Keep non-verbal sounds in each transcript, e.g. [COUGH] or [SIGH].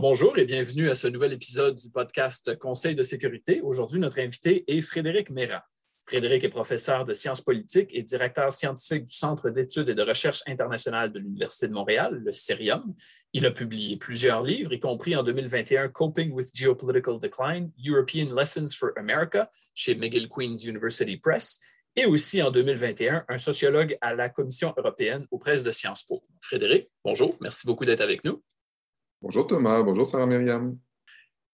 Bonjour et bienvenue à ce nouvel épisode du podcast Conseil de sécurité. Aujourd'hui, notre invité est Frédéric Méran. Frédéric est professeur de sciences politiques et directeur scientifique du Centre d'études et de recherche internationale de l'Université de Montréal, le CERIUM. Il a publié plusieurs livres, y compris en 2021 Coping with Geopolitical Decline, European Lessons for America chez McGill Queen's University Press, et aussi en 2021 un sociologue à la Commission européenne aux presses de Sciences Po. Frédéric, bonjour, merci beaucoup d'être avec nous. Bonjour Thomas, bonjour Sarah Myriam.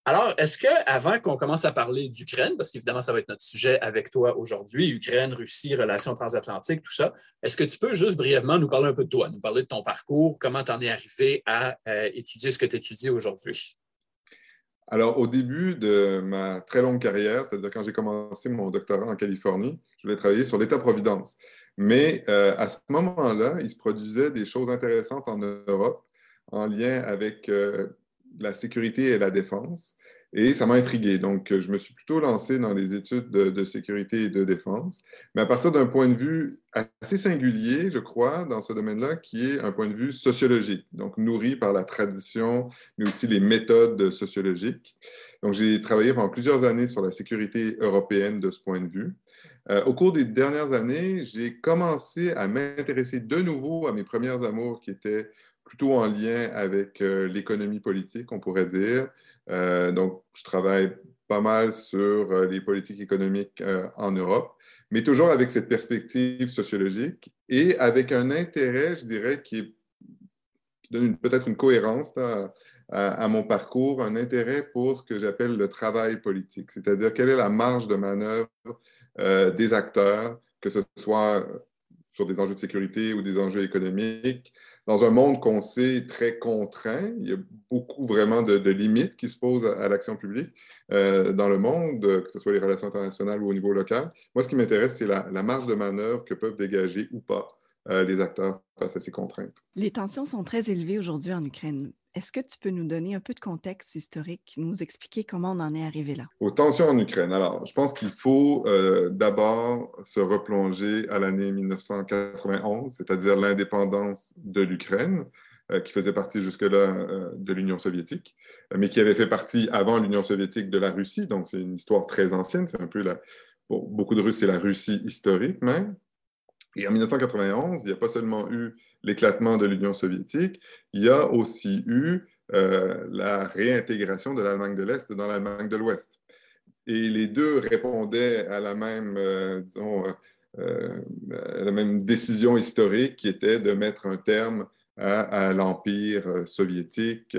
Alors, est-ce que, avant qu'on commence à parler d'Ukraine, parce qu'évidemment, ça va être notre sujet avec toi aujourd'hui, Ukraine, Russie, relations transatlantiques, tout ça, est-ce que tu peux juste brièvement nous parler un peu de toi, nous parler de ton parcours, comment tu en es arrivé à euh, étudier ce que tu étudies aujourd'hui? Alors, au début de ma très longue carrière, c'est-à-dire quand j'ai commencé mon doctorat en Californie, je voulais travailler sur l'État-providence. Mais euh, à ce moment-là, il se produisait des choses intéressantes en Europe en lien avec euh, la sécurité et la défense. Et ça m'a intrigué. Donc, je me suis plutôt lancé dans les études de, sécurité et de défense, mais à partir d'un point de vue assez singulier, je crois, dans ce domaine-là, qui est un point de vue sociologique, donc nourri par la tradition, mais aussi les méthodes sociologiques. Donc, j'ai travaillé pendant plusieurs années sur la sécurité européenne de ce point de vue. Euh, au cours des dernières années, j'ai commencé à m'intéresser de nouveau à mes premières amours qui étaient plutôt en lien avec euh, l'économie politique, on pourrait dire. Euh, donc, je travaille pas mal sur euh, les politiques économiques en Europe, mais toujours avec cette perspective sociologique et avec un intérêt, je dirais, qui, donne peut-être une cohérence à, à, mon parcours, un intérêt pour ce que j'appelle le travail politique, c'est-à-dire quelle est la marge de manœuvre des acteurs, que ce soit sur des enjeux de sécurité ou des enjeux économiques, dans un monde qu'on sait très contraint, il y a beaucoup vraiment de, limites qui se posent à, l'action publique euh, dans le monde, que ce soit les relations internationales ou au niveau local. Moi, ce qui m'intéresse, c'est la, marge de manœuvre que peuvent dégager ou pas euh, les acteurs face à ces contraintes. Les tensions sont très élevées aujourd'hui en Ukraine. Est-ce que tu peux nous donner un peu de contexte historique, nous expliquer comment on en est arrivé là? Aux tensions en Ukraine. Alors, je pense qu'il faut euh, d'abord se replonger à l'année 1991, c'est-à-dire l'indépendance de l'Ukraine, euh, qui faisait partie jusque-là euh, de l'Union soviétique, mais qui avait fait partie avant l'Union soviétique de la Russie. Donc, c'est une histoire très ancienne. C'est un peu la. Pour beaucoup de Russes, c'est la Russie historique même. Et en 1991, il n'y a pas seulement eu l'éclatement de l'Union soviétique, il y a aussi eu euh, la réintégration de l'Allemagne de l'Est dans l'Allemagne de l'Ouest. Et les deux répondaient à la même, euh, disons, euh, la même décision historique qui était de mettre un terme à, l'Empire soviétique,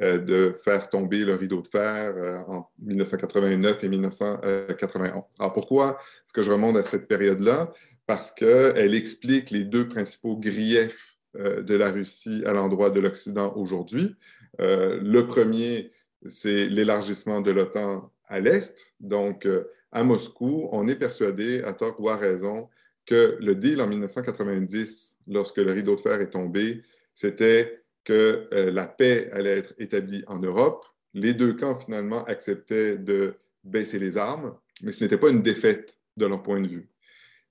de faire tomber le rideau de fer en 1989 et 1991. Alors pourquoi est-ce que je remonte à cette période-là? Parce qu'elle explique les deux principaux griefs euh, de la Russie à l'endroit de l'Occident aujourd'hui. Euh, le premier, c'est l'élargissement de l'OTAN à l'Est. Donc, euh, à Moscou, on est persuadé, à tort ou à raison, que le deal en 1990, lorsque le rideau de fer est tombé, c'était que la paix allait être établie en Europe. Les deux camps, finalement, acceptaient de baisser les armes, mais ce n'était pas une défaite de leur point de vue.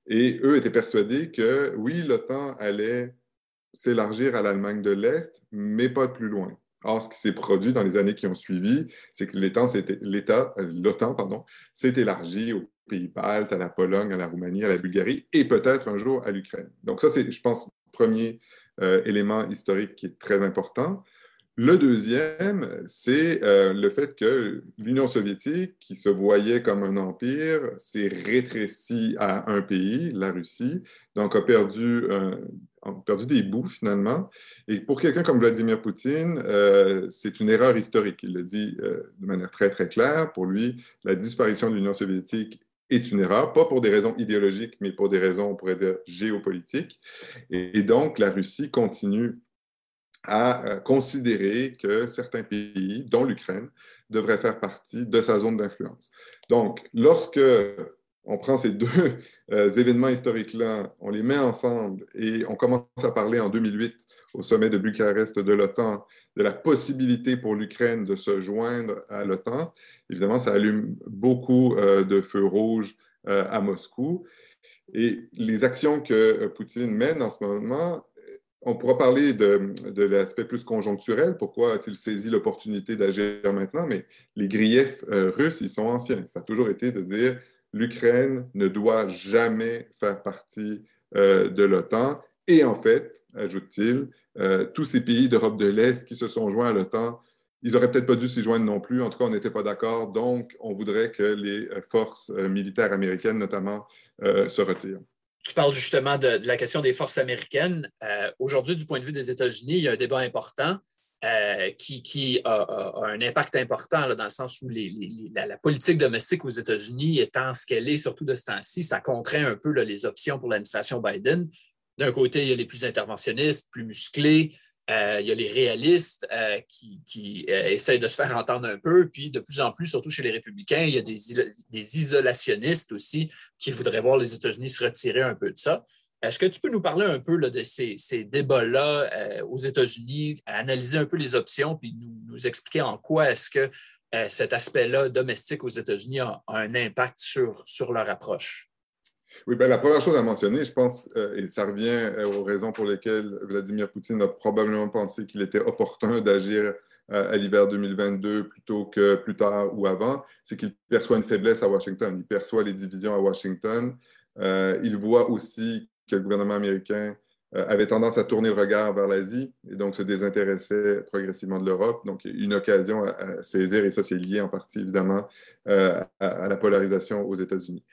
Et eux étaient persuadés que oui, l'OTAN allait s'élargir à l'Allemagne de l'Est, mais pas plus loin. Or, ce qui s'est produit dans les années qui ont suivi, c'est que l'OTAN s'est élargi aux pays baltes, à la Pologne, à la Roumanie, à la Bulgarie et peut-être un jour à l'Ukraine. Donc ça, c'est, je pense, le premier euh, élément historique qui est très important. Le deuxième, c'est euh, le fait que l'Union soviétique, qui se voyait comme un empire, s'est rétrécie à un pays, la Russie, donc a perdu, euh, perdu des bouts finalement. Et pour quelqu'un comme Vladimir Poutine, euh, c'est une erreur historique. Il le dit de manière très, très claire. Pour lui, la disparition de l'Union soviétique est une erreur, pas pour des raisons idéologiques, mais pour des raisons, on pourrait dire, géopolitiques. et donc, la Russie continue à euh, considérer que certains pays, dont l'Ukraine, devraient faire partie de sa zone d'influence. Donc, lorsque on prend ces deux euh, événements historiques-là, on les met ensemble et on commence à parler en 2008 au sommet de Bucarest de l'OTAN de la possibilité pour l'Ukraine de se joindre à l'OTAN, évidemment, ça allume beaucoup euh, de feux rouges à Moscou. Et les actions que Poutine mène en ce moment on pourra parler de, l'aspect plus conjoncturel. Pourquoi a-t-il saisi l'opportunité d'agir maintenant? Mais les griefs euh, russes, ils sont anciens. Ça a toujours été de dire l'Ukraine ne doit jamais faire partie euh, de l'OTAN. Et en fait, ajoute-t-il, euh, tous ces pays d'Europe de l'Est qui se sont joints à l'OTAN, ils n'auraient peut-être pas dû s'y joindre non plus. En tout cas, on n'était pas d'accord. Donc, on voudrait que les forces militaires américaines, notamment, se retirent tu parles justement de, la question des forces américaines. Euh, aujourd'hui, du point de vue des États-Unis, il y a un débat important euh, qui, a, un impact important dans le sens où la, politique domestique aux États-Unis étant ce qu'elle est, surtout de ce temps-ci, ça contraint un peu les options pour l'administration Biden. D'un côté, il y a les plus interventionnistes, plus musclés, euh, il y a les réalistes euh, qui, euh, essayent de se faire entendre un peu, puis de plus en plus, surtout chez les républicains, il y a des, des isolationnistes aussi qui voudraient voir les États-Unis se retirer un peu de ça. Est-ce que tu peux nous parler un peu de ces, débats-là aux États-Unis, analyser un peu les options, puis nous, expliquer en quoi est-ce que cet aspect-là domestique aux États-Unis a, un impact sur, sur leur approche? Oui, ben, la première chose à mentionner, je pense, euh, et ça revient euh, aux raisons pour lesquelles Vladimir Poutine a probablement pensé qu'il était opportun d'agir euh, à l'hiver 2022 plutôt que plus tard ou avant, c'est qu'il perçoit une faiblesse à Washington. Il perçoit les divisions à Washington. il voit aussi que le gouvernement américain avait tendance à tourner le regard vers l'Asie et donc se désintéressait progressivement de l'Europe. Donc, une occasion à, saisir, et ça, c'est lié en partie, évidemment, à, la polarisation aux États-Unis.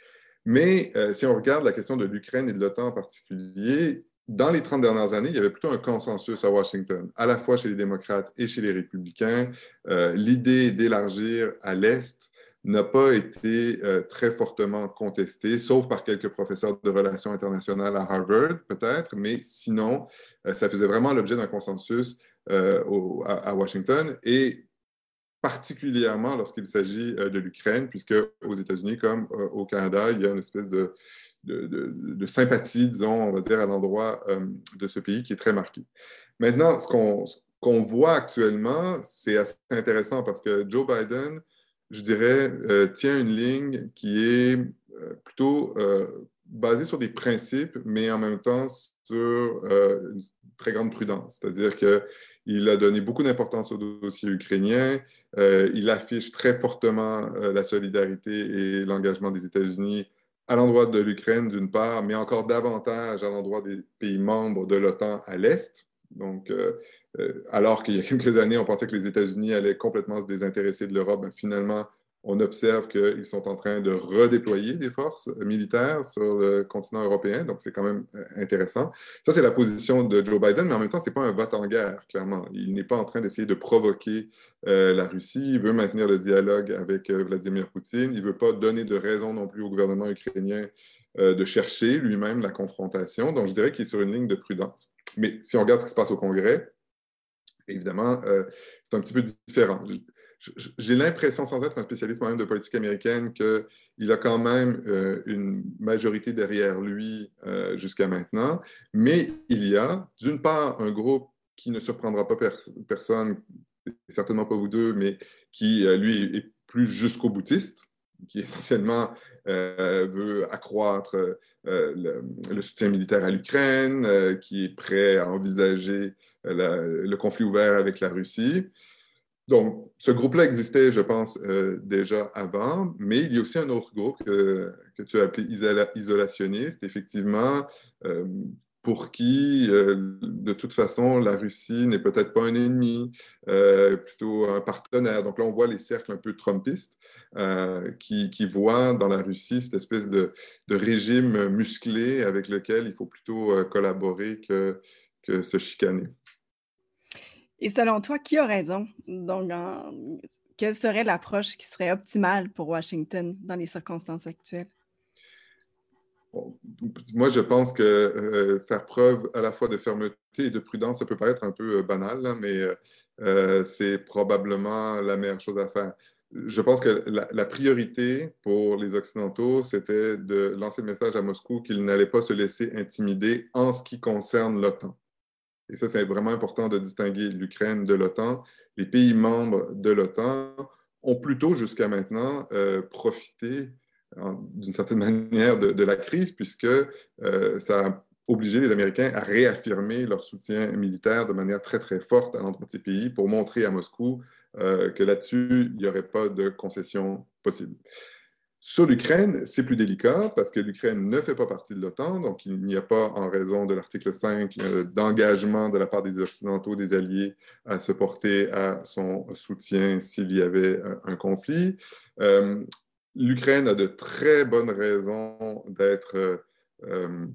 Mais euh, si on regarde la question de l'Ukraine et de l'OTAN en particulier, dans les 30 dernières années, il y avait plutôt un consensus à Washington, à la fois chez les démocrates et chez les républicains. Euh, l'idée d'élargir à l'Est n'a pas été euh, très fortement contestée, sauf par quelques professeurs de relations internationales à Harvard, peut-être, mais sinon, ça faisait vraiment l'objet d'un consensus à, Washington. Et particulièrement lorsqu'il s'agit euh, de l'Ukraine, puisque aux États-Unis comme euh, au Canada, il y a une espèce de, sympathie, disons, on va dire, à l'endroit euh, de ce pays qui est très marqué. Maintenant, ce qu'on voit actuellement, c'est assez intéressant parce que Joe Biden, je dirais, tient une ligne qui est plutôt basée sur des principes, mais en même temps sur une très grande prudence. C'est-à-dire qu'il a donné beaucoup d'importance au dossier ukrainien. Euh, il affiche très fortement euh, la solidarité et l'engagement des États-Unis à l'endroit de l'Ukraine, d'une part, mais encore davantage à l'endroit des pays membres de l'OTAN à l'Est. Donc, euh, alors qu'il y a quelques années, on pensait que les États-Unis allaient complètement se désintéresser de l'Europe, ben, finalement, on observe qu'ils sont en train de redéployer des forces militaires sur le continent européen, donc c'est quand même euh, intéressant. Ça, c'est la position de Joe Biden, mais en même temps, ce n'est pas un vote en guerre, clairement. Il n'est pas en train d'essayer de provoquer euh, la Russie, il veut maintenir le dialogue avec euh, Vladimir Poutine, il ne veut pas donner de raison non plus au gouvernement ukrainien de chercher lui-même la confrontation, donc je dirais qu'il est sur une ligne de prudence. Mais si on regarde ce qui se passe au Congrès, évidemment, c'est un petit peu différent j'ai l'impression, sans être un spécialiste moi-même de politique américaine, qu'il a quand même euh, une majorité derrière lui euh, jusqu'à maintenant. Mais il y a, d'une part, un groupe qui ne surprendra pas personne, certainement pas vous deux, mais qui, euh, lui, est plus jusqu'au boutiste, qui essentiellement veut accroître le, soutien militaire à l'Ukraine, qui est prêt à envisager le conflit ouvert avec la Russie. Donc, ce groupe-là existait, je pense, euh, déjà avant, mais il y a aussi un autre groupe que, tu as appelé isolationniste, effectivement, euh, pour qui, euh, de toute façon, la Russie n'est peut-être pas un ennemi, plutôt un partenaire. Donc là, on voit les cercles un peu trumpistes qui, voient dans la Russie cette espèce de, de, régime musclé avec lequel il faut plutôt collaborer que, que se chicaner. Et selon toi, qui a raison? Donc, quelle serait l'approche qui serait optimale pour Washington dans les circonstances actuelles? moi, je pense que euh, faire preuve à la fois de fermeté et de prudence, ça peut paraître un peu euh, banal, mais euh, c'est probablement la meilleure chose à faire. Je pense que la, la priorité pour les Occidentaux, c'était de lancer le message à Moscou qu'ils n'allaient pas se laisser intimider en ce qui concerne l'OTAN et ça c'est vraiment important de distinguer l'Ukraine de l'OTAN, les pays membres de l'OTAN ont plutôt jusqu'à maintenant euh, profité d'une certaine [LAUGHS] manière de, la crise, puisque euh, ça a obligé les Américains à réaffirmer leur soutien militaire de manière très, très forte à l'endroit de ces pays pour montrer à Moscou euh, que là-dessus, il n'y aurait pas de concession possible. Sur l'Ukraine, c'est plus délicat parce que l'Ukraine ne fait pas partie de l'OTAN, donc il n'y a pas, en raison de l'article 5, euh, d'engagement de la part des Occidentaux, des alliés, à se porter à son soutien s'il y avait un, conflit. Euh, L'Ukraine a de très bonnes raisons d'être euh,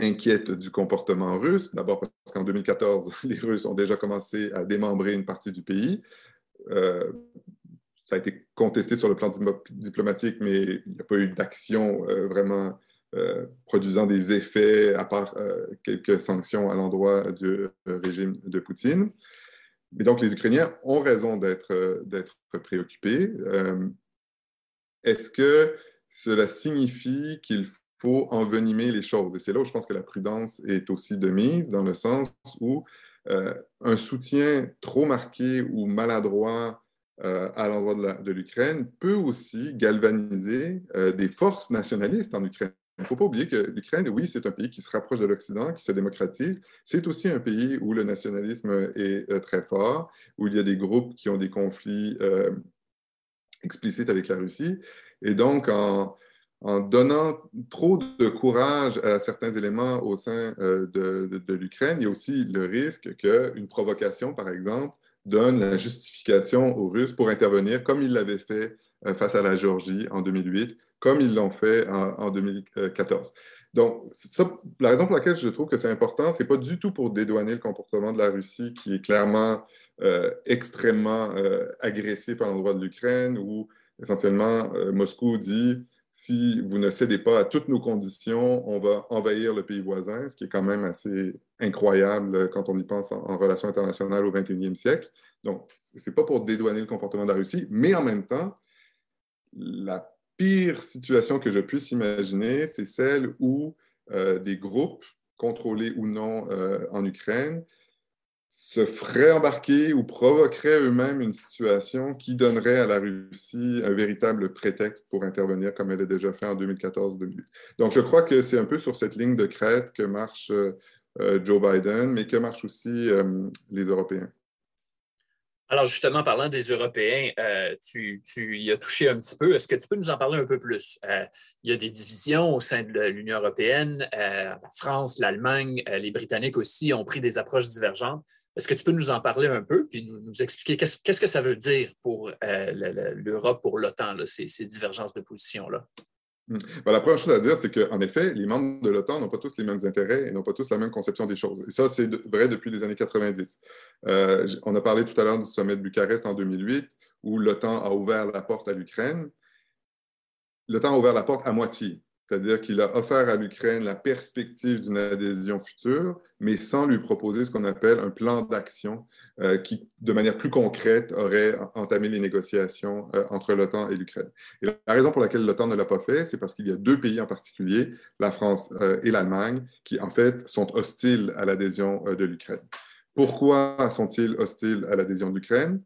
inquiète du comportement russe. D'abord parce qu'en 2014, [LAUGHS] les Russes ont déjà commencé à démembrer une partie du pays ça a été contesté sur le plan diplomatique, mais il n'y a pas eu d'action euh, vraiment euh, produisant des effets, à part euh, quelques sanctions à l'endroit du régime de Poutine. Mais donc, les Ukrainiens ont raison d'être préoccupés. Est-ce que cela signifie qu'il faut envenimer les choses? Et c'est là où je pense que la prudence est aussi de mise, dans le sens où un soutien trop marqué ou maladroit à l'endroit de l'Ukraine peut aussi galvaniser euh, des forces nationalistes en Ukraine. Il ne faut pas oublier que l'Ukraine, oui, c'est un pays qui se rapproche de l'Occident, qui se démocratise. C'est aussi un pays où le nationalisme est euh, très fort, où il y a des groupes qui ont des conflits explicites avec la Russie. Et donc, en, donnant trop de courage à certains éléments au sein de l'Ukraine, il y a aussi le risque qu'une provocation, par exemple, donne la justification aux Russes pour intervenir comme ils l'avaient fait euh, face à la Géorgie en 2008, comme ils l'ont fait en, 2014. Donc, la raison pour laquelle je trouve que c'est important, ce n'est pas du tout pour dédouaner le comportement de la Russie qui est clairement euh, extrêmement euh, agressif à l'endroit de l'Ukraine, où essentiellement Moscou dit si vous ne cédez pas à toutes nos conditions, on va envahir le pays voisin, ce qui est quand même assez incroyable quand on y pense en, relations internationales au 21e siècle. Donc, ce n'est pas pour dédouaner le comportement de la Russie, mais en même temps, la pire situation que je puisse imaginer, c'est celle où euh, des groupes, contrôlés ou non euh, en Ukraine, se feraient embarquer ou provoqueraient eux-mêmes une situation qui donnerait à la Russie un véritable prétexte pour intervenir comme elle l'a déjà fait en 2014-2008. Donc, je crois que c'est un peu sur cette ligne de crête que marche euh, Joe Biden, mais que marchent aussi euh, les Européens. Alors, justement, parlant des Européens, euh, tu, y as touché un petit peu. Est-ce que tu peux nous en parler un peu plus? il y a des divisions au sein de l'Union européenne. la France, l'Allemagne, les Britanniques aussi ont pris des approches divergentes. Est-ce que tu peux nous en parler un peu puis nous, expliquer qu'est-ce, que ça veut dire pour euh, l'Europe, pour l'OTAN, ces, divergences de position-là? Hmm. Ben, la première chose à dire, c'est qu'en effet, les membres de l'OTAN n'ont pas tous les mêmes intérêts et n'ont pas tous la même conception des choses. Et ça, c'est vrai depuis les années 90. Euh, on a parlé tout à l'heure du sommet de Bucarest en 2008, où l'OTAN a ouvert la porte à l'Ukraine. L'OTAN a ouvert la porte à moitié c'est-à-dire qu'il a offert à l'Ukraine la perspective d'une adhésion future, mais sans lui proposer ce qu'on appelle un plan d'action euh, qui, de manière plus concrète, aurait entamé les négociations euh, entre l'OTAN et l'Ukraine. Et la raison pour laquelle l'OTAN ne l'a pas fait, c'est parce qu'il y a deux pays en particulier, la France euh, et l'Allemagne, qui en fait sont hostiles à l'adhésion de l'Ukraine. Pourquoi sont-ils hostiles à l'adhésion de l'Ukraine?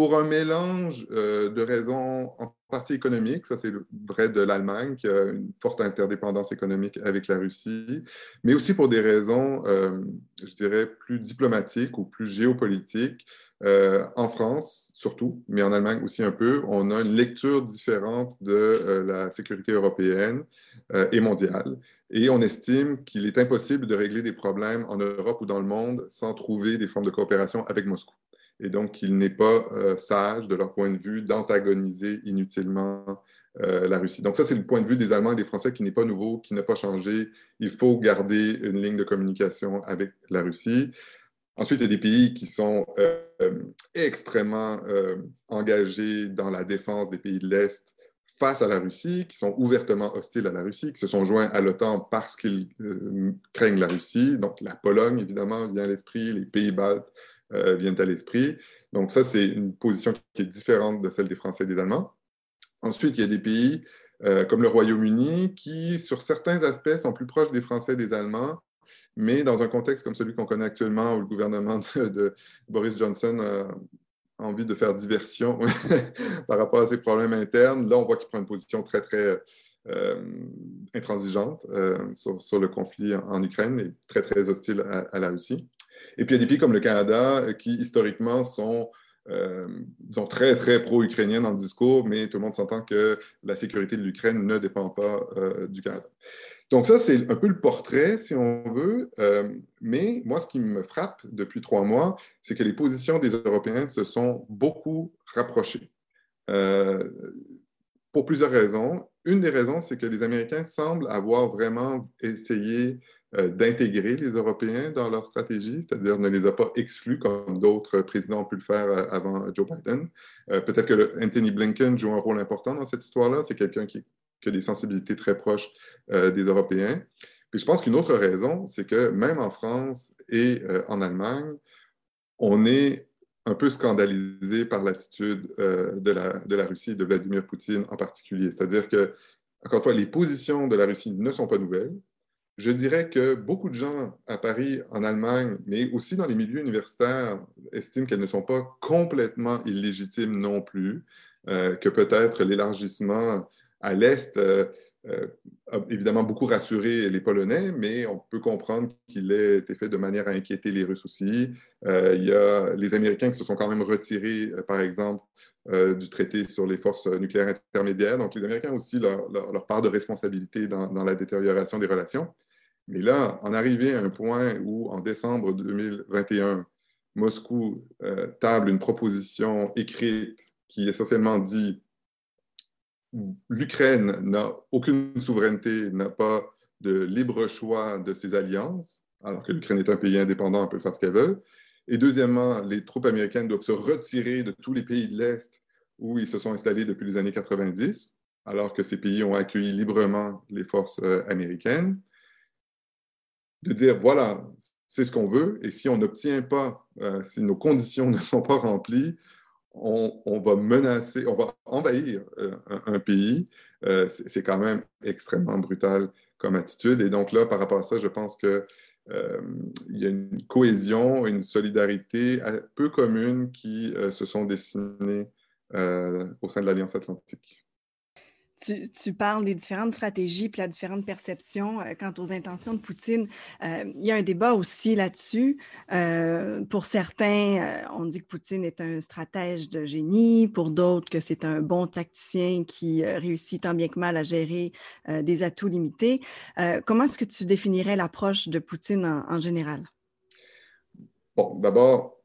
Pour un mélange euh, de raisons en partie économiques, ça c'est vrai de l'Allemagne qui a une forte interdépendance économique avec la Russie, mais aussi pour des raisons, euh, je dirais, plus diplomatiques ou plus géopolitiques. Euh, en France, surtout, mais en Allemagne aussi un peu, on a une lecture différente de la sécurité européenne et mondiale. Et on estime qu'il est impossible de régler des problèmes en Europe ou dans le monde sans trouver des formes de coopération avec Moscou et donc il n'est pas euh, sage, de leur point de vue, d'antagoniser inutilement euh, la Russie. Donc ça, c'est le point de vue des Allemands et des Français qui n'est pas nouveau, qui n'a pas changé. Il faut garder une ligne de communication avec la Russie. Ensuite, il y a des pays qui sont euh, extrêmement engagés dans la défense des pays de l'Est face à la Russie, qui sont ouvertement hostiles à la Russie, qui se sont joints à l'OTAN parce qu'ils craignent la Russie. Donc la Pologne, évidemment, vient à l'esprit, les pays baltes, euh, viennent à l'esprit. Donc ça, c'est une position qui est différente de celle des Français et des Allemands. Ensuite, il y a des pays euh, comme le Royaume-Uni qui, sur certains aspects, sont plus proches des Français et des Allemands, mais dans un contexte comme celui qu'on connaît actuellement, où le gouvernement de, Boris Johnson a envie de faire diversion [LAUGHS] par rapport à ses problèmes internes, là, on voit qu'il prend une position très, très intransigeante sur, le conflit en, Ukraine et très, très hostile à, la Russie. Et puis, il y a des pays comme le Canada qui, historiquement, sont sont très, très pro-ukrainiens dans le discours, mais tout le monde s'entend que la sécurité de l'Ukraine ne dépend pas du Canada. Donc ça, c'est un peu le portrait, si on veut. Euh, mais moi, ce qui me frappe depuis trois mois, c'est que les positions des Européens se sont beaucoup rapprochées. Euh, pour plusieurs raisons. Une des raisons, c'est que les Américains semblent avoir vraiment essayé euh, d'intégrer les Européens dans leur stratégie, c'est-à-dire ne les a pas exclus comme d'autres présidents ont pu le faire avant Joe Biden. Peut-être que Anthony Blinken joue un rôle important dans cette histoire-là. C'est quelqu'un qui a des sensibilités très proches euh, des Européens. Puis je pense qu'une autre raison, c'est que même en France et euh, en Allemagne, on est un peu scandalisé par l'attitude euh, de, la, de la Russie, de Vladimir Poutine en particulier. C'est-à-dire que, encore une fois, les positions de la Russie ne sont pas nouvelles. Je dirais que beaucoup de gens à Paris, en Allemagne, mais aussi dans les milieux universitaires, estiment qu'elles ne sont pas complètement illégitimes non plus, que peut-être l'élargissement à l'Est euh, euh, a évidemment beaucoup rassuré les Polonais, mais on peut comprendre qu'il ait été fait de manière à inquiéter les Russes aussi. Euh, il y a les Américains qui se sont quand même retirés, par exemple, du traité sur les forces nucléaires intermédiaires. Donc, les Américains aussi leur, part de responsabilité dans, la détérioration des relations. Mais là, en arriver à un point où, en décembre 2021, Moscou table une proposition écrite qui essentiellement dit l'Ukraine n'a aucune souveraineté, n'a pas de libre choix de ses alliances, alors que l'Ukraine est un pays indépendant, elle peut faire ce qu'elle veut. Et deuxièmement, les troupes américaines doivent se retirer de tous les pays de l'Est où ils se sont installés depuis les années 90, alors que ces pays ont accueilli librement les forces euh, américaines. De dire, voilà, c'est ce qu'on veut, et si on n'obtient pas, euh, si nos conditions [LAUGHS] ne sont pas remplies, on, va menacer, on va envahir euh, un, pays, euh, c'est quand même extrêmement brutal comme attitude. Et donc là, par rapport à ça, je pense qu'il euh, y a une cohésion, une solidarité peu commune qui se sont dessinées au sein de l'Alliance atlantique tu, parles des différentes stratégies puis la différente perception euh, quant aux intentions de Poutine. Euh, il y a un débat aussi là-dessus. Euh, pour certains, on dit que Poutine est un stratège de génie. Pour d'autres, que c'est un bon tacticien qui réussit tant bien que mal à gérer des atouts limités. comment est-ce que tu définirais l'approche de Poutine en, général? Bon, d'abord,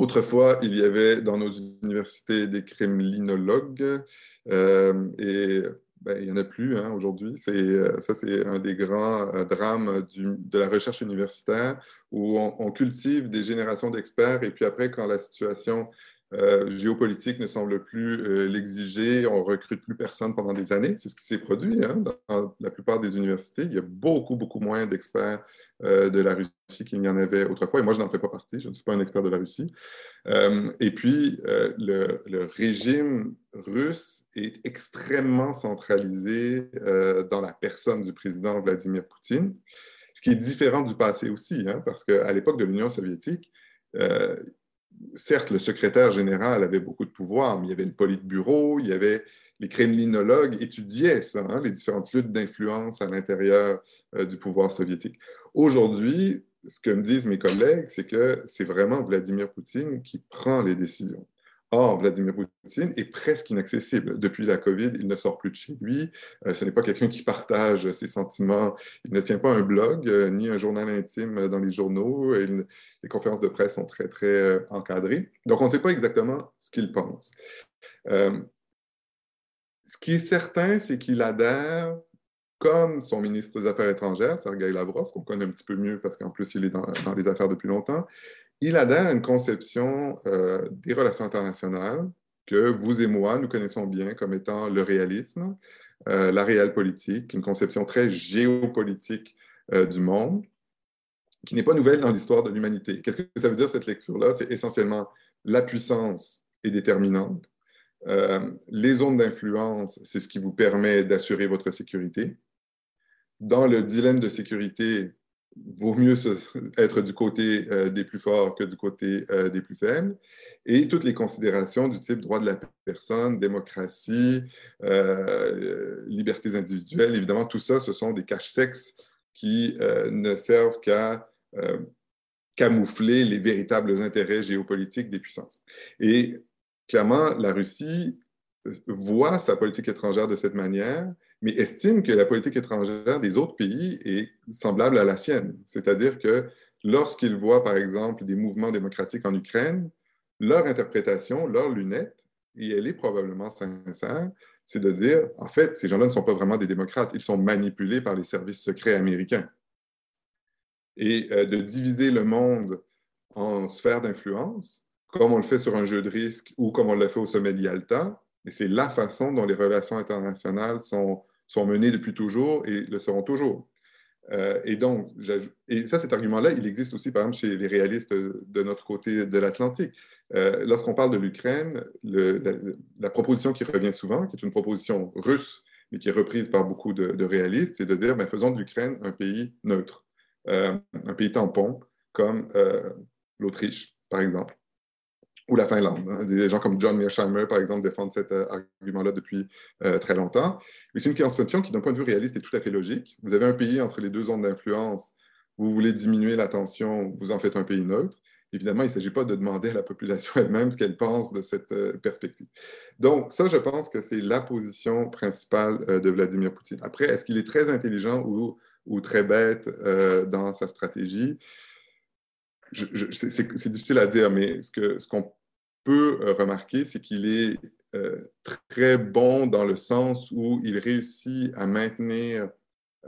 Autrefois, il y avait dans nos universités des kremlinologues euh, et ben, il n'y en a plus hein, aujourd'hui. Euh, ça, c'est un des grands euh, drames de la recherche universitaire où on, cultive des générations d'experts et puis après, quand la situation géopolitique ne semble plus l'exiger, on recrute plus personne pendant des années. C'est ce qui s'est produit hein, dans la plupart des universités. Il y a beaucoup, beaucoup moins d'experts euh, de la Russie qu'il n'y en avait autrefois. Et moi, je n'en fais pas partie, je ne suis pas un expert de la Russie. Euh, et puis, euh, le, régime russe est extrêmement centralisé dans la personne du président Vladimir Poutine, ce qui est différent du passé aussi, hein, parce qu'à l'époque de l'Union soviétique, certes, le secrétaire général avait beaucoup de pouvoir, mais il y avait le politburo, il y avait les kremlinologues étudiaient ça, hein, les différentes luttes d'influence à l'intérieur du pouvoir soviétique. Aujourd'hui, ce que me disent mes collègues, c'est que c'est vraiment Vladimir Poutine qui prend les décisions. Or, Vladimir Poutine est presque inaccessible. Depuis la COVID, il ne sort plus de chez lui. Euh, ce n'est pas quelqu'un qui partage ses sentiments. Il ne tient pas un blog euh, ni un journal intime dans les journaux. les conférences de presse sont très, très euh, encadrées. Donc, on ne sait pas exactement ce qu'il pense. ce qui est certain, c'est qu'il adhère comme son ministre des Affaires étrangères, Sergei Lavrov, qu'on connaît un petit peu mieux parce qu'en plus il est dans, les affaires depuis longtemps, il adhère à une conception euh, des relations internationales que vous et moi, nous connaissons bien comme étant le réalisme, euh, la réelle politique, une conception très géopolitique euh, du monde, qui n'est pas nouvelle dans l'histoire de l'humanité. Qu'est-ce que ça veut dire cette lecture-là? C'est essentiellement la puissance est déterminante. les zones d'influence, c'est ce qui vous permet d'assurer votre sécurité dans le dilemme de sécurité, vaut mieux être du côté euh, des plus forts que du côté euh, des plus faibles. et toutes les considérations du type droit de la personne, démocratie, euh, libertés individuelles, évidemment, tout ça, ce sont des caches-sexes qui ne servent qu'à camoufler les véritables intérêts géopolitiques des puissances. Et clairement, la Russie voit sa politique étrangère de cette manière, mais estime que la politique étrangère des autres pays est semblable à la sienne. C'est-à-dire que lorsqu'ils voient, par exemple, des mouvements démocratiques en Ukraine, leur interprétation, leur lunette, et elle est probablement sincère, c'est de dire, en fait, ces gens-là ne sont pas vraiment des démocrates, ils sont manipulés par les services secrets américains. Et euh, de diviser le monde en sphères d'influence, comme on le fait sur un jeu de risque ou comme on l'a fait au sommet d'Yalta, et c'est la façon dont les relations internationales sont, sont menées depuis toujours et le seront toujours. Euh, et donc, et ça, cet argument-là, il existe aussi, par exemple, chez les réalistes de notre côté de l'Atlantique. Euh, lorsqu'on parle de l'Ukraine, la, proposition qui revient souvent, qui est une proposition russe, mais qui est reprise par beaucoup de, réalistes, c'est de dire, ben, faisons de l'Ukraine un pays neutre, euh, un pays tampon, comme l'Autriche, par exemple ou la Finlande. Hein. Des gens comme John Mearsheimer, par exemple, défendent cet euh, argument-là depuis euh, très longtemps. Mais c'est une conception qui, d'un point de vue réaliste, est tout à fait logique. Vous avez un pays entre les deux zones d'influence, vous voulez diminuer la tension, vous en faites un pays neutre. Évidemment, il ne s'agit pas de demander à la population elle-même ce qu'elle pense de cette euh, perspective. Donc, ça, je pense que c'est la position principale de Vladimir Poutine. Après, est-ce qu'il est très intelligent ou, très bête dans sa stratégie? c'est difficile à dire, mais ce qu'on ce qu'on peut euh, remarquer, c'est qu'il est euh, très bon dans le sens où il réussit à maintenir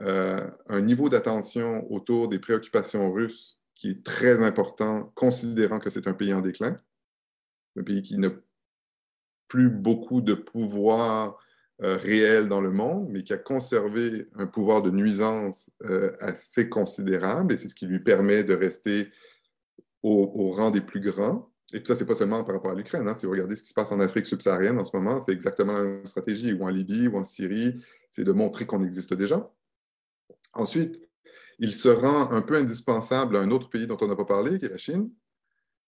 euh, un niveau d'attention autour des préoccupations russes qui est très important, considérant que c'est un pays en déclin, un pays qui n'a plus beaucoup de pouvoir réel dans le monde, mais qui a conservé un pouvoir de nuisance assez considérable, et c'est ce qui lui permet de rester au rang des plus grands. Et tout ça, ce n'est pas seulement par rapport à l'Ukraine. Hein. Si vous regardez ce qui se passe en Afrique subsaharienne en ce moment, c'est exactement la même stratégie, ou en Libye, ou en Syrie, c'est de montrer qu'on existe déjà. Ensuite, il se rend un peu indispensable à un autre pays dont on n'a pas parlé, qui est la Chine,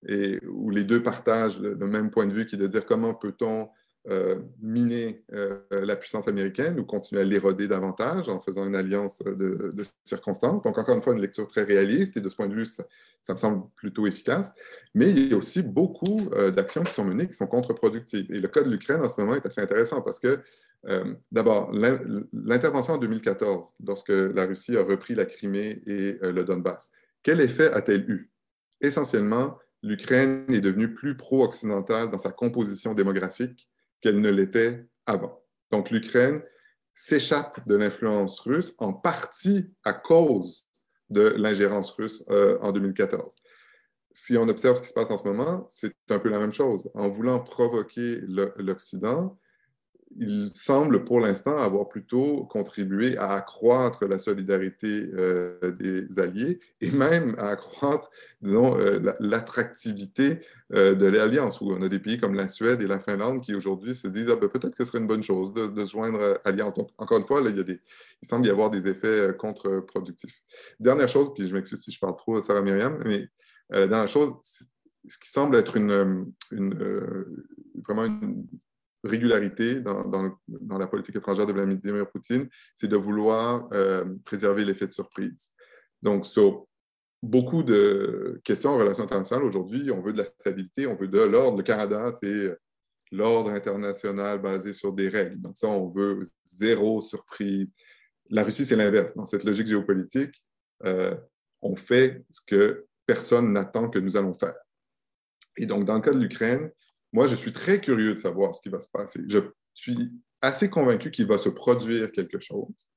et où les deux partagent le, même point de vue, qui est de dire comment peut-on euh, miner euh, la puissance américaine ou continuer à l'éroder davantage en faisant une alliance de, circonstances. Donc, encore une fois, une lecture très réaliste et de ce point de vue, ça, me semble plutôt efficace. Mais il y a aussi beaucoup euh, d'actions qui sont menées qui sont contre-productives. Et le cas de l'Ukraine en ce moment est assez intéressant parce que, d'abord, l'intervention en 2014, lorsque la Russie a repris la Crimée et le Donbass, quel effet a-t-elle eu? Essentiellement, l'Ukraine est devenue plus pro-occidentale dans sa composition démographique qu'elle ne l'était avant. Donc l'Ukraine s'échappe de l'influence russe en partie à cause de l'ingérence russe euh, en 2014. Si on observe ce qui se passe en ce moment, c'est un peu la même chose. En voulant provoquer l'Occident, il semble pour l'instant avoir plutôt contribué à accroître la solidarité euh, des alliés et même à accroître, disons, euh, l'attractivité euh, de l'alliance, on a des pays comme la Suède et la Finlande qui aujourd'hui se disent ah, ben, peut-être que ce serait une bonne chose de, de joindre alliance. Donc, encore une fois, là, il, y a des, il semble y avoir des effets contre-productifs. Dernière chose, puis je m'excuse si je parle trop, Sarah Myriam, mais la dernière chose, ce qui semble être une vraiment une régularité dans, la politique étrangère de Vladimir Poutine, c'est de vouloir euh, préserver l'effet de surprise. Donc, sur beaucoup de questions en relations internationales aujourd'hui, on veut de la stabilité, on veut de l'ordre. Le Canada, c'est l'ordre international basé sur des règles. Donc, ça, on veut zéro surprise. La Russie, c'est l'inverse. Dans cette logique géopolitique, euh, on fait ce que personne n'attend que nous allons faire. Et donc, dans le cas de l'Ukraine, moi, je suis très curieux de savoir ce qui va se passer. Je suis assez convaincu qu'il va se produire quelque chose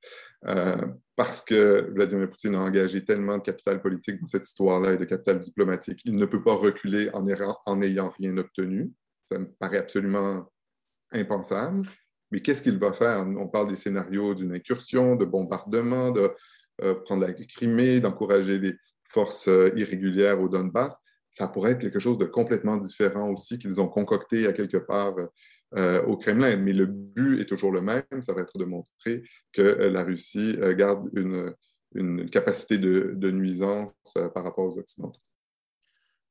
euh, parce que Vladimir Poutine a engagé tellement de capital politique dans cette histoire-là et de capital diplomatique. Il ne peut pas reculer en, n'ayant rien obtenu. Ça me paraît absolument impensable. Mais qu'est-ce qu'il va faire? On parle des scénarios d'une incursion, de bombardement, de euh, prendre la Crimée, d'encourager les forces euh, irrégulières au Donbass ça pourrait être quelque chose de complètement différent aussi qu'ils ont concocté à quelque part euh, au Kremlin. Mais le but est toujours le même, ça va être de montrer que euh, la Russie euh, garde une, une capacité de, nuisance par rapport aux Occidentaux.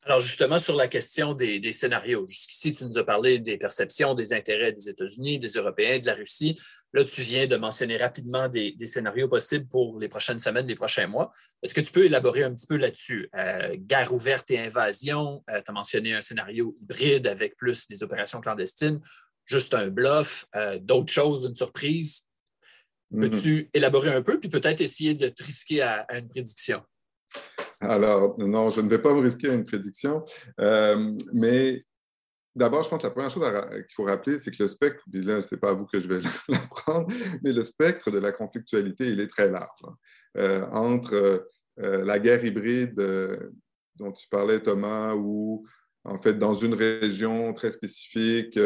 Alors justement, sur la question des, scénarios, jusqu'ici, tu nous as parlé des perceptions, des intérêts des États-Unis, des Européens, de la Russie. Là, tu viens de mentionner rapidement des, scénarios possibles pour les prochaines semaines, les prochains mois. Est-ce que tu peux élaborer un petit peu là-dessus? Euh, guerre ouverte et invasion, euh, tu as mentionné un scénario hybride avec plus des opérations clandestines, juste un bluff, euh, d'autres choses, une surprise. Mm-hmm. Peux-tu élaborer un peu, puis peut-être essayer de te risquer à une prédiction? Alors, non, je ne vais pas me risquer à une prédiction, euh, mais d'abord, je pense que la première chose qu'il faut rappeler, c'est que le spectre, puis là, ce n'est pas à vous que je vais [LAUGHS] l'apprendre, mais le spectre de la conflictualité, il est très large. Hein. Euh, entre euh, la guerre hybride dont tu parlais, Thomas, où, en fait, dans une région très spécifique,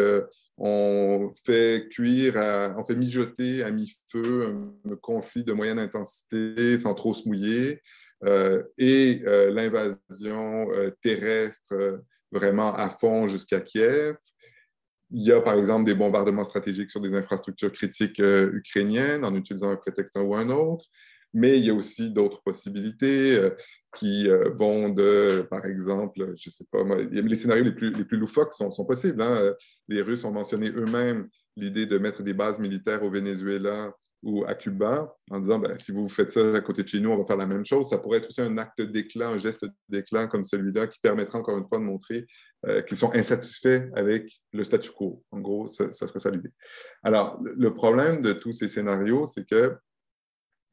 on fait cuire, on fait mijoter à mi-feu un, conflit de moyenne intensité sans trop se mouiller. Euh, et euh, l'invasion euh, terrestre vraiment à fond jusqu'à Kiev. Il y a par exemple des bombardements stratégiques sur des infrastructures critiques ukrainiennes en utilisant un prétexte ou un autre, mais il y a aussi d'autres possibilités qui vont de, par exemple, je ne sais pas, les scénarios les plus, loufoques sont, sont possibles. Hein. Les Russes ont mentionné eux-mêmes l'idée de mettre des bases militaires au Venezuela ou à Cuba en disant ben, si vous faites ça à côté de chez nous, on va faire la même chose. Ça pourrait être aussi un acte d'éclat, un geste d'éclat comme celui-là qui permettra encore une fois de montrer euh, qu'ils sont insatisfaits avec le statu quo. En gros, ça, serait ça l'idée. Alors, le problème de tous ces scénarios, c'est que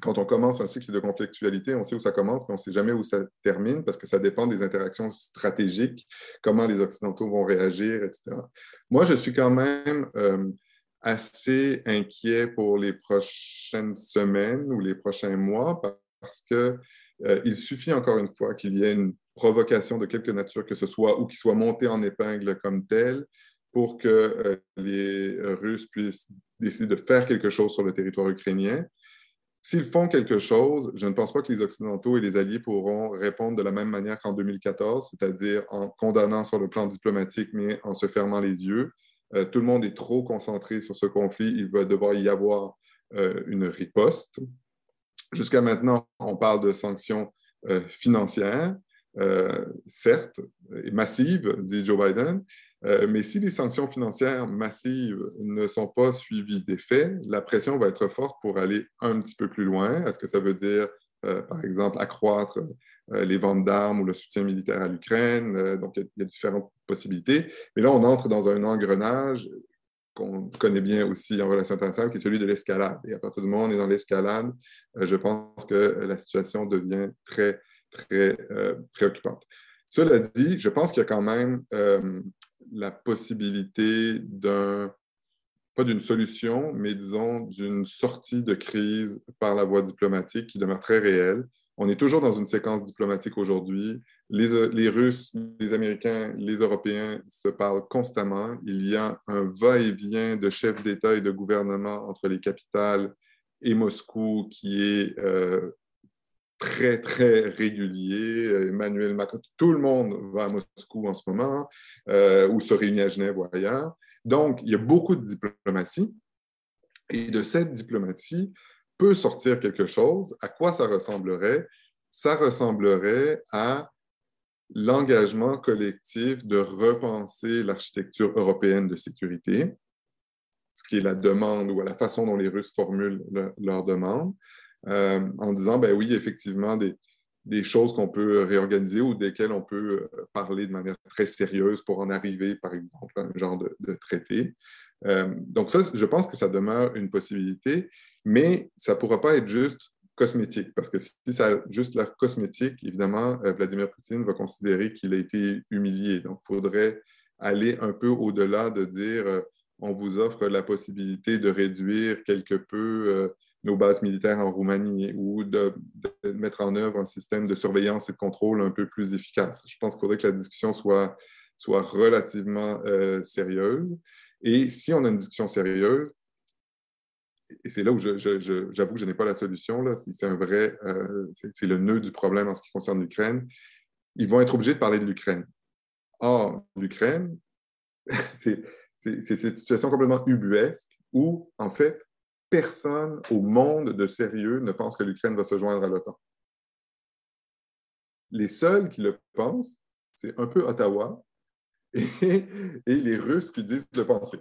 quand on commence un cycle de conflictualité, on sait où ça commence, mais on ne sait jamais où ça termine parce que ça dépend des interactions stratégiques, comment les Occidentaux vont réagir, etc. Moi, je suis quand même euh, assez inquiet pour les prochaines semaines ou les prochains mois parce que euh, il suffit encore une fois qu'il y ait une provocation de quelque nature que ce soit ou qu'il soit monté en épingle comme tel pour que euh, les Russes puissent décider de faire quelque chose sur le territoire ukrainien. S'ils font quelque chose, je ne pense pas que les Occidentaux et les Alliés pourront répondre de la même manière qu'en 2014, c'est-à-dire en condamnant sur le plan diplomatique, mais en se fermant les yeux. Euh, tout le monde est trop concentré sur ce conflit. Il va devoir y avoir euh, une riposte. Jusqu'à maintenant, on parle de sanctions euh, financières, certes, et massives, dit Joe Biden, mais si les sanctions financières massives ne sont pas suivies d'effet, la pression va être forte pour aller un petit peu plus loin. Est-ce que ça veut dire, par exemple, accroître les ventes d'armes ou le soutien militaire à l'Ukraine. Euh, donc, il y, a différentes possibilités. Mais là, on entre dans un engrenage qu'on connaît bien aussi en relation internationale, qui est celui de l'escalade. Et à partir du moment où on est dans l'escalade, euh, je pense que la situation devient très, très préoccupante. Cela dit, je pense qu'il y a quand même la possibilité d'un, pas d'une solution, mais disons d'une sortie de crise par la voie diplomatique qui demeure très réelle. On est toujours dans une séquence diplomatique aujourd'hui. Les, Russes, les Américains, les Européens se parlent constamment. Il y a un va-et-vient de chefs d'État et de gouvernement entre les capitales et Moscou qui est euh, très, très régulier. Emmanuel Macron, tout le monde va à Moscou en ce moment euh, ou se réunit à Genève ou ailleurs. Donc, il y a beaucoup de diplomatie. Et de cette diplomatie, peut sortir quelque chose, à quoi ça ressemblerait? Ça ressemblerait à l'engagement collectif de repenser l'architecture européenne de sécurité, ce qui est la demande ou la façon dont les Russes formulent leur demande, euh, en disant, ben oui, effectivement, des, des choses qu'on peut réorganiser ou desquelles on peut euh, parler de manière très sérieuse pour en arriver, par exemple, à un genre de, traité. Euh, donc ça, je pense que ça demeure une possibilité. Mais ça ne pourra pas être juste cosmétique, parce que si ça a juste l'air cosmétique, évidemment, euh, Vladimir Poutine va considérer qu'il a été humilié. Donc, il faudrait aller un peu au-delà de dire euh, on vous offre la possibilité de réduire quelque peu euh, nos bases militaires en Roumanie ou de, mettre en œuvre un système de surveillance et de contrôle un peu plus efficace. Je pense qu'il faudrait que la discussion soit, soit relativement sérieuse. Et si on a une discussion sérieuse, et c'est là où j'avoue que je n'ai pas la solution, c'est un vrai, euh, c'est le nœud du problème en ce qui concerne l'Ukraine. Ils vont être obligés de parler de l'Ukraine. Or, l'Ukraine, [LAUGHS] c'est cette situation complètement ubuesque où, en fait, personne au monde de sérieux ne pense que l'Ukraine va se joindre à l'OTAN. Les seuls qui le pensent, c'est un peu Ottawa [LAUGHS] et, les Russes qui disent le penser,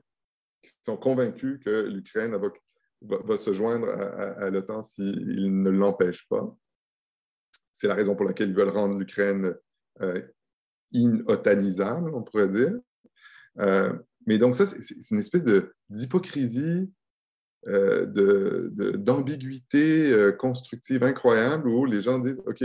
qui sont convaincus que l'Ukraine va, se joindre à, l'OTAN s'ils ne l'empêchent pas. C'est la raison pour laquelle ils veulent rendre l'Ukraine euh, in-otanisable, on pourrait dire. Euh, mais donc ça, c'est une espèce d'hypocrisie, euh, d'ambiguïté euh, constructive incroyable où les gens disent, OK,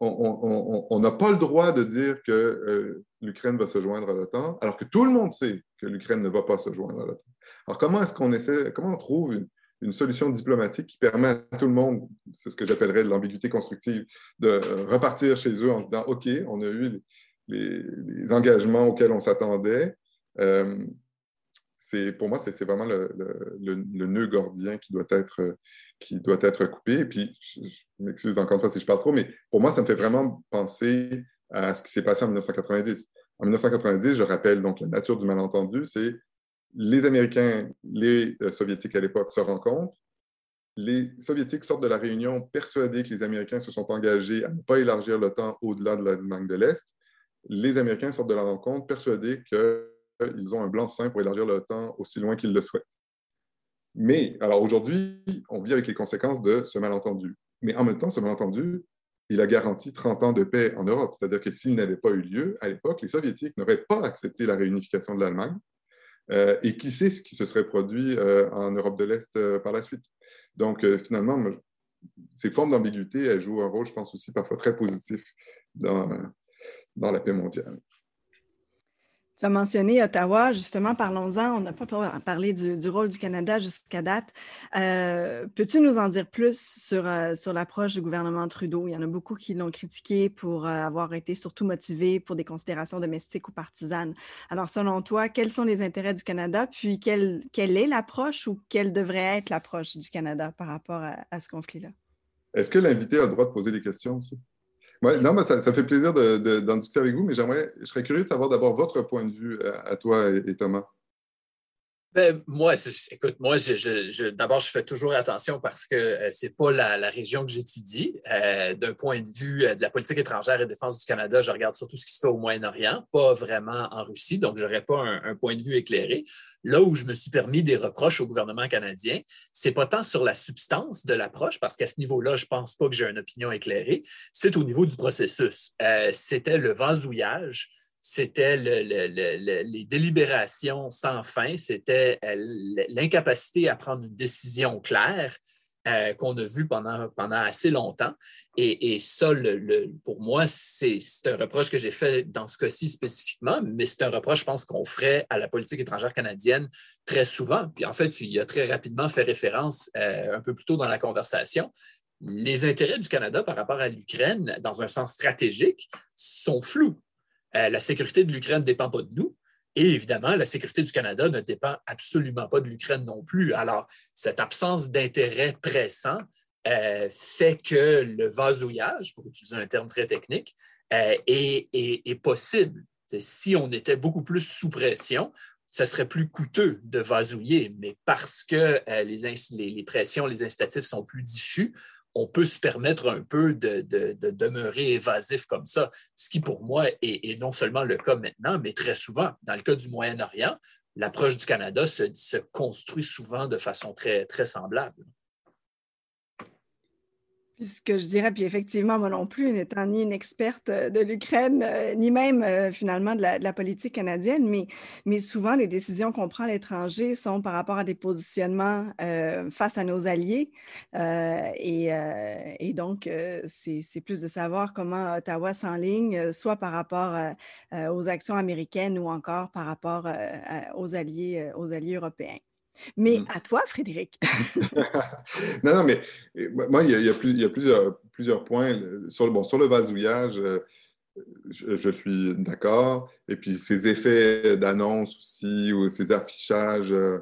on n'a pas le droit de dire que l'Ukraine va se joindre à l'OTAN, alors que tout le monde sait que l'Ukraine ne va pas se joindre à l'OTAN. Alors comment est-ce qu'on essaie, comment on trouve une, solution diplomatique qui permet à tout le monde, c'est ce que j'appellerais l'ambiguïté constructive, de repartir chez eux en se disant, OK, on a eu les, engagements auxquels on s'attendait. Euh, pour moi, c'est vraiment le, nœud gordien qui doit être, qui doit être coupé. Et puis, je, m'excuse encore une fois si je parle trop, mais pour moi, ça me fait vraiment penser à ce qui s'est passé en 1990. En 1990, je rappelle donc la nature du malentendu, c'est les Américains, les euh, Soviétiques à l'époque se rencontrent. Les Soviétiques sortent de la réunion persuadés que les Américains se sont engagés à ne pas élargir l'OTAN au-delà de l'Allemagne de l'Est les Américains sortent de la rencontre persuadés qu'ils ont un blanc-seing pour élargir l'OTAN aussi loin qu'ils le souhaitent. Mais, alors aujourd'hui, on vit avec les conséquences de ce malentendu. Mais en même temps, ce malentendu, il a garanti 30 ans de paix en Europe. C'est-à-dire que s'il n'avait pas eu lieu, à l'époque, les Soviétiques n'auraient pas accepté la réunification de l'Allemagne. Euh, et qui sait ce qui se serait produit euh, en Europe de l'Est euh, par la suite. Donc, finalement, ces formes d'ambiguïté, elles jouent un rôle, je pense, aussi parfois très positif dans, dans la paix mondiale. Tu as mentionné Ottawa, justement, parlons-en. On n'a pas parlé du, rôle du Canada jusqu'à date. Euh, peux-tu nous en dire plus sur, euh, sur l'approche du gouvernement Trudeau? Il y en a beaucoup qui l'ont critiqué pour euh, avoir été surtout motivé pour des considérations domestiques ou partisanes. Alors, selon toi, quels sont les intérêts du Canada? Puis, quelle, quelle est l'approche ou quelle devrait être l'approche du Canada par rapport à, à ce conflit-là? Est-ce que l'invité a le droit de poser des questions aussi? Non, mais ça, fait plaisir d'en discuter avec vous, mais j'aimerais, je serais curieux de savoir d'abord votre point de vue euh, à, toi et Thomas. Ben, moi, écoute, moi, d'abord, je fais toujours attention parce que euh, ce n'est pas la, région que j'étudie. Euh, d'un point de vue euh, de la politique étrangère et défense du Canada, je regarde surtout ce qui se fait au Moyen-Orient, pas vraiment en Russie, donc je n'aurais pas un, point de vue éclairé. Là où je me suis permis des reproches au gouvernement canadien, ce n'est pas tant sur la substance de l'approche, parce qu'à ce niveau-là, je pense pas que j'ai une opinion éclairée, c'est au niveau du processus. C'était le vasouillage c'était les délibérations sans fin, c'était euh, l'incapacité à prendre une décision claire euh, qu'on a vu pendant, assez longtemps. Et, ça, pour moi, c'est un reproche que j'ai fait dans ce cas-ci spécifiquement, mais c'est un reproche, je pense, qu'on ferait à la politique étrangère canadienne très souvent. Puis en fait, il a très rapidement fait référence euh, un peu plus tôt dans la conversation. Les intérêts du Canada par rapport à l'Ukraine, dans un sens stratégique, sont flous. Euh, la sécurité de l'Ukraine ne dépend pas de nous. Et évidemment, la sécurité du Canada ne dépend absolument pas de l'Ukraine non plus. Alors, cette absence d'intérêt pressant euh, fait que le vasouillage, pour utiliser un terme très technique, euh, est, possible. Si on était beaucoup plus sous pression, ce serait plus coûteux de vasouiller, mais parce que les, les, pressions, les incitatifs sont plus diffus, on peut se permettre un peu de, demeurer évasif comme ça, ce qui pour moi est, non seulement le cas maintenant, mais très souvent. Dans le cas du Moyen-Orient, l'approche du Canada se, construit souvent de façon très semblable ce que je dirais, puis effectivement, moi non plus, n'étant ni une experte euh, de l'Ukraine, euh, ni même euh, finalement de la, politique canadienne, mais, souvent les décisions qu'on prend à l'étranger sont par rapport à des positionnements face à nos alliés. Et, donc, c'est plus de savoir comment Ottawa s'enligne, soit par rapport aux actions américaines ou encore par rapport aux alliés européens. Mais mmh. à toi, Frédéric. [LAUGHS] non, non, mais moi, il y a, plusieurs, plusieurs, points. Sur le, bon, sur le vasouillage, euh, je, suis d'accord. Et puis, ces effets d'annonce aussi, ou ces affichages euh,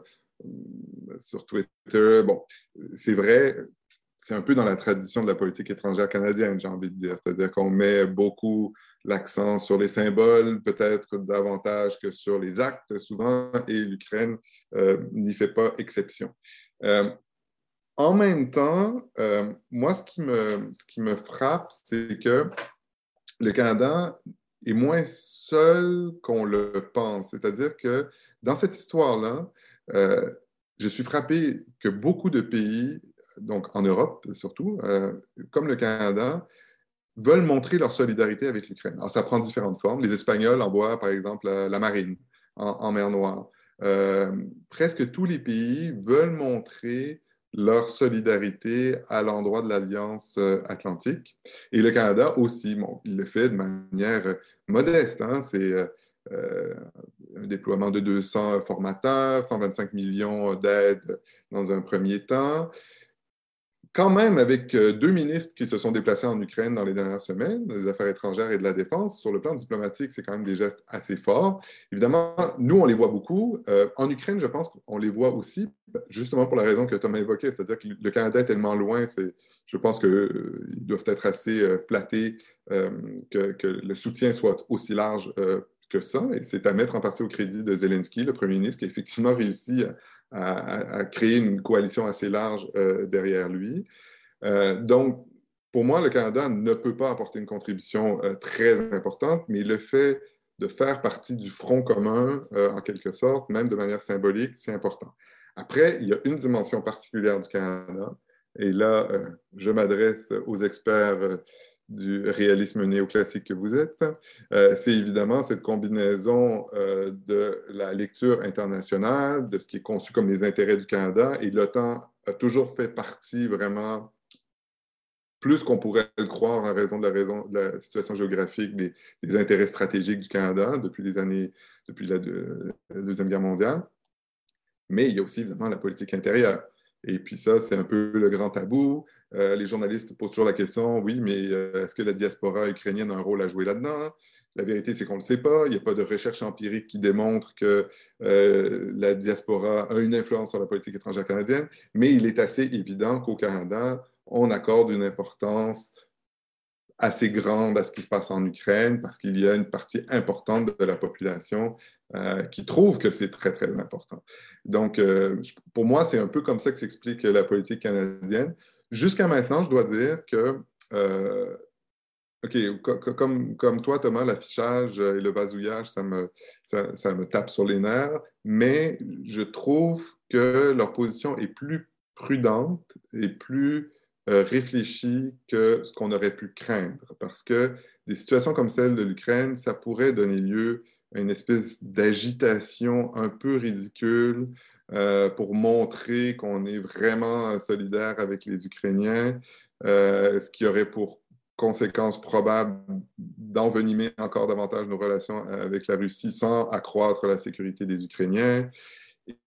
sur Twitter, bon, c'est vrai, c'est un peu dans la tradition de la politique étrangère canadienne, j'ai envie de dire. C'est-à-dire qu'on met beaucoup l'accent sur les symboles, peut-être davantage que sur les actes souvent, et l'Ukraine euh, n'y fait pas exception. Euh, en même temps, euh, moi, ce qui, me, frappe, c'est que le Canada est moins seul qu'on le pense. C'est-à-dire que dans cette histoire-là, je suis frappé que beaucoup de pays, donc en Europe surtout, comme le Canada, veulent montrer leur solidarité avec l'Ukraine. Alors, ça prend différentes formes. Les Espagnols envoient, par exemple, la, marine en, mer Noire. Euh, presque tous les pays veulent montrer leur solidarité à l'endroit de l'Alliance euh, atlantique. Et le Canada aussi, il le fait de manière modeste. Hein. C'est euh, un déploiement de 200 formateurs, 125 millions d'aides dans un premier temps quand même avec euh, deux ministres qui se sont déplacés en Ukraine dans les dernières semaines, des Affaires étrangères et de la Défense. Sur le plan diplomatique, c'est quand même des gestes assez forts. Évidemment, nous, on les voit beaucoup. Euh, en Ukraine, je pense qu'on les voit aussi, justement pour la raison que Thomas évoquait, c'est-à-dire que le Canada est tellement loin, je pense qu'ils euh, doivent être assez flattés que, que, le soutien soit aussi large que ça. Et c'est à mettre en partie au crédit de Zelensky, le premier ministre, qui a effectivement réussi à à, créer une coalition assez large euh, derrière lui. Euh, donc, pour moi, le Canada ne peut pas apporter une contribution euh, très importante, mais le fait de faire partie du front commun, en quelque sorte, même de manière symbolique, c'est important. Après, il y a une dimension particulière du Canada, et là, je m'adresse aux experts du réalisme néoclassique que vous êtes, euh, c'est évidemment cette combinaison euh, de la lecture internationale, de ce qui est conçu comme les intérêts du Canada, et l'OTAN a toujours fait partie vraiment, plus qu'on pourrait le croire en raison de la, situation géographique, des, intérêts stratégiques du Canada depuis les années, depuis la Deuxième Guerre mondiale. Mais il y a aussi évidemment la politique intérieure. Et puis ça, c'est un peu le grand tabou. Euh, les journalistes posent toujours la question, oui, mais euh, est-ce que la diaspora ukrainienne a un rôle à jouer là-dedans? La vérité, c'est qu'on ne le sait pas. Il n'y a pas de recherche empirique qui démontre que euh, la diaspora a une influence sur la politique étrangère canadienne, mais il est assez évident qu'au Canada, on accorde une importance assez grande à ce qui se passe en Ukraine parce qu'il y a une partie importante de la population qui trouve que c'est très, très important. Donc, pour moi, c'est un peu comme ça que s'explique la politique canadienne. Jusqu'à maintenant, je dois dire que, euh, OK, comme, comme toi, Thomas, l'affichage et le vasouillage, ça me, ça, me tape sur les nerfs, mais je trouve que leur position est plus prudente et plus euh, réfléchie que ce qu'on aurait pu craindre, parce que des situations comme celle de l'Ukraine, ça pourrait donner lieu à une espèce d'agitation un peu ridicule euh, pour montrer qu'on est vraiment solidaire avec les Ukrainiens, euh, ce qui aurait pour conséquence probable d'envenimer encore davantage nos relations avec la Russie sans accroître la sécurité des Ukrainiens.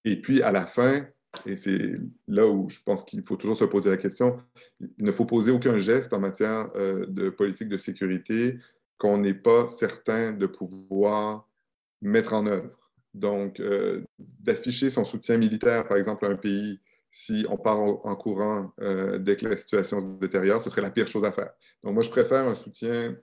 Et puis, à la fin, et c'est là où je pense qu'il faut toujours se poser la question, il ne faut poser aucun geste en matière euh, de politique de sécurité qu'on n'est pas certain de pouvoir mettre en œuvre. Donc, euh, d'afficher son soutien militaire, par exemple, à un pays, si on part en, courant euh, dès que la situation se détériore, ce serait la pire chose à faire. Donc, moi, je préfère un soutien,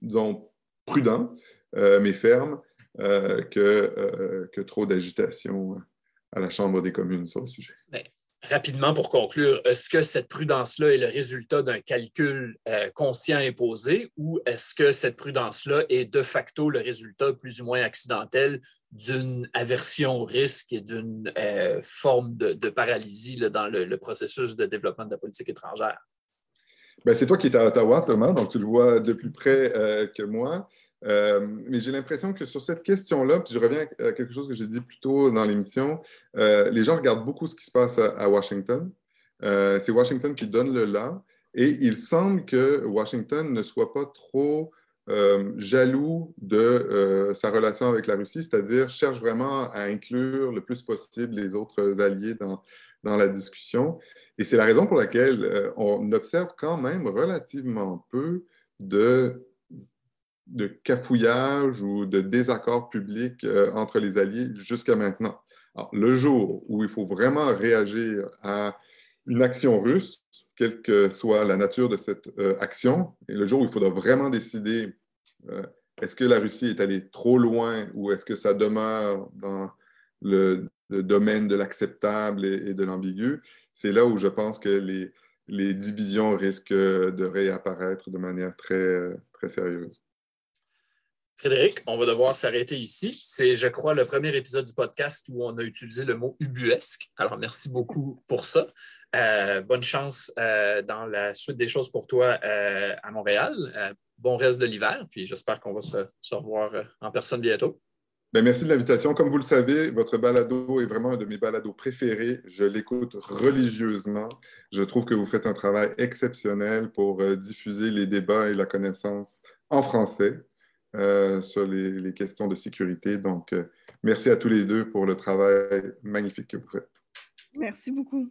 disons, prudent, euh, mais ferme, que, que trop d'agitation à la Chambre des communes sur le sujet. Ben, rapidement pour conclure, est-ce que cette prudence-là est le résultat d'un calcul euh, conscient imposé ou est-ce que cette prudence-là est de facto le résultat plus ou moins accidentel d'une aversion au risque et d'une euh, forme de, paralysie dans le, processus de développement de la politique étrangère? Ben, c'est toi qui es à Ottawa, Thomas, donc tu le vois de plus près euh, que moi. Euh, mais j'ai l'impression que sur cette question-là, puis je reviens à quelque chose que j'ai dit plus tôt dans l'émission, euh, les gens regardent beaucoup ce qui se passe à, Washington. Euh, c'est Washington qui donne le là. Et il semble que Washington ne soit pas trop jaloux de sa relation avec la Russie, c'est-à-dire cherche vraiment à inclure le plus possible les autres alliés dans, dans la discussion. Et c'est la raison pour laquelle on observe quand même relativement peu de de cafouillage ou de désaccord public euh, entre les alliés jusqu'à maintenant. le jour où il faut vraiment réagir à une action russe, quelle que soit la nature de cette euh, action, et le jour où il faudra vraiment décider euh, est-ce que la Russie est allée trop loin ou est-ce que ça demeure dans le, domaine de l'acceptable et, de l'ambigu, c'est là où je pense que les, les divisions risquent de réapparaître de manière très, très sérieuse. Frédéric, on va devoir s'arrêter ici. C'est, je crois, le premier épisode du podcast où on a utilisé le mot ubuesque. Alors, merci beaucoup pour ça. Euh, bonne chance euh, dans la suite des choses pour toi euh, à Montréal. bon reste de l'hiver, puis j'espère qu'on va se, revoir en personne bientôt. Bien, merci de l'invitation. Comme vous le savez, votre balado est vraiment un de mes balados préférés. Je l'écoute religieusement. Je trouve que vous faites un travail exceptionnel pour diffuser les débats et la connaissance en français sur les, questions de sécurité. Donc, merci à tous les deux pour le travail magnifique que vous faites. Merci beaucoup.